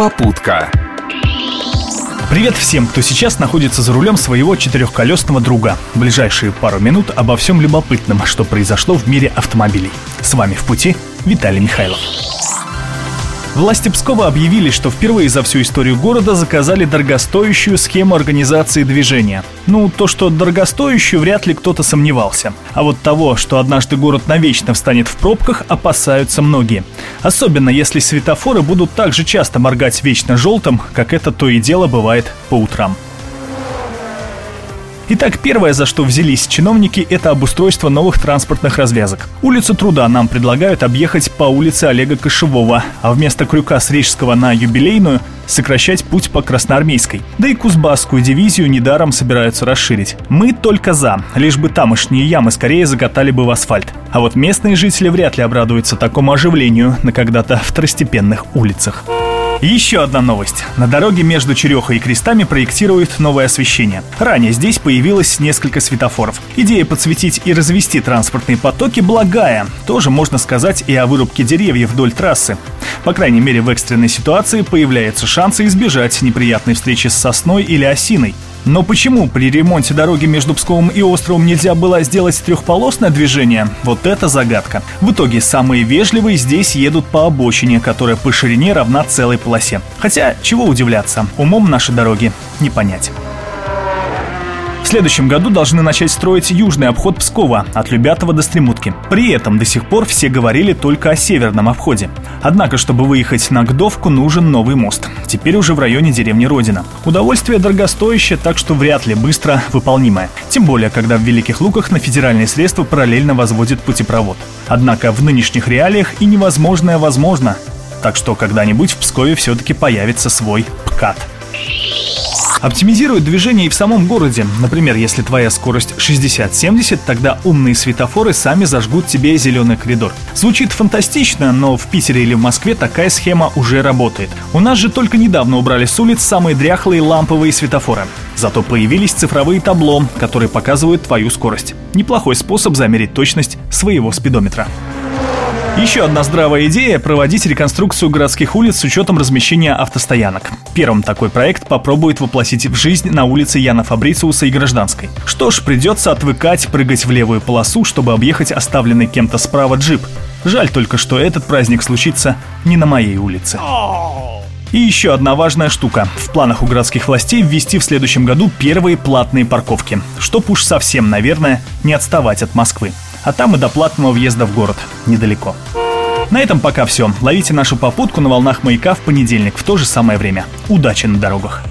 Попутка. Привет всем, кто сейчас находится за рулем своего четырехколесного друга. Ближайшие пару минут обо всем любопытном, что произошло в мире автомобилей. С вами в пути Виталий Михайлов. Власти Пскова объявили, что впервые за всю историю города заказали дорогостоящую схему организации движения. Ну, то, что дорогостоящую, вряд ли кто-то сомневался. А вот того, что однажды город навечно встанет в пробках, опасаются многие. Особенно если светофоры будут так же часто моргать вечно желтым, как это то и дело бывает по утрам. Итак, первое, за что взялись чиновники, это обустройство новых транспортных развязок. Улицу Труда нам предлагают объехать по улице Олега Кошевого, а вместо крюка с Рижского на Юбилейную сокращать путь по Красноармейской. Да и Кузбасскую дивизию недаром собираются расширить. Мы только за, лишь бы тамошние ямы скорее закатали бы в асфальт. А вот местные жители вряд ли обрадуются такому оживлению на когда-то второстепенных улицах. Еще одна новость. На дороге между Черехой и Крестами проектируют новое освещение. Ранее здесь появилось несколько светофоров. Идея подсветить и развести транспортные потоки благая. Тоже можно сказать и о вырубке деревьев вдоль трассы. По крайней мере, в экстренной ситуации появляется шанс избежать неприятной встречи с сосной или осиной. Но почему при ремонте дороги между Псковом и островом нельзя было сделать трехполосное движение? Вот это загадка. В итоге самые вежливые здесь едут по обочине, которая по ширине равна целой полосе. Хотя, чего удивляться, умом наши дороги не понять. В следующем году должны начать строить южный обход Пскова от Любятова до Стремутки. При этом до сих пор все говорили только о северном обходе. Однако, чтобы выехать на Гдовку, нужен новый мост. Теперь уже в районе деревни Родина. Удовольствие дорогостоящее, так что вряд ли быстро выполнимое. Тем более, когда в Великих Луках на федеральные средства параллельно возводит путепровод. Однако в нынешних реалиях и невозможное возможно. Так что когда-нибудь в Пскове все-таки появится свой ПКАТ. Оптимизирует движение и в самом городе. Например, если твоя скорость 60-70, тогда умные светофоры сами зажгут тебе зеленый коридор. Звучит фантастично, но в Питере или в Москве такая схема уже работает. У нас же только недавно убрали с улиц самые дряхлые ламповые светофоры. Зато появились цифровые табло, которые показывают твою скорость. Неплохой способ замерить точность своего спидометра. Еще одна здравая идея – проводить реконструкцию городских улиц с учетом размещения автостоянок. Первым такой проект попробует воплотить в жизнь на улице Яна Фабрициуса и Гражданской. Что ж, придется отвыкать прыгать в левую полосу, чтобы объехать оставленный кем-то справа джип. Жаль только, что этот праздник случится не на моей улице. И еще одна важная штука. В планах у городских властей ввести в следующем году первые платные парковки. Чтоб уж совсем, наверное, не отставать от Москвы а там и до платного въезда в город недалеко. На этом пока все. Ловите нашу попутку на волнах маяка в понедельник в то же самое время. Удачи на дорогах!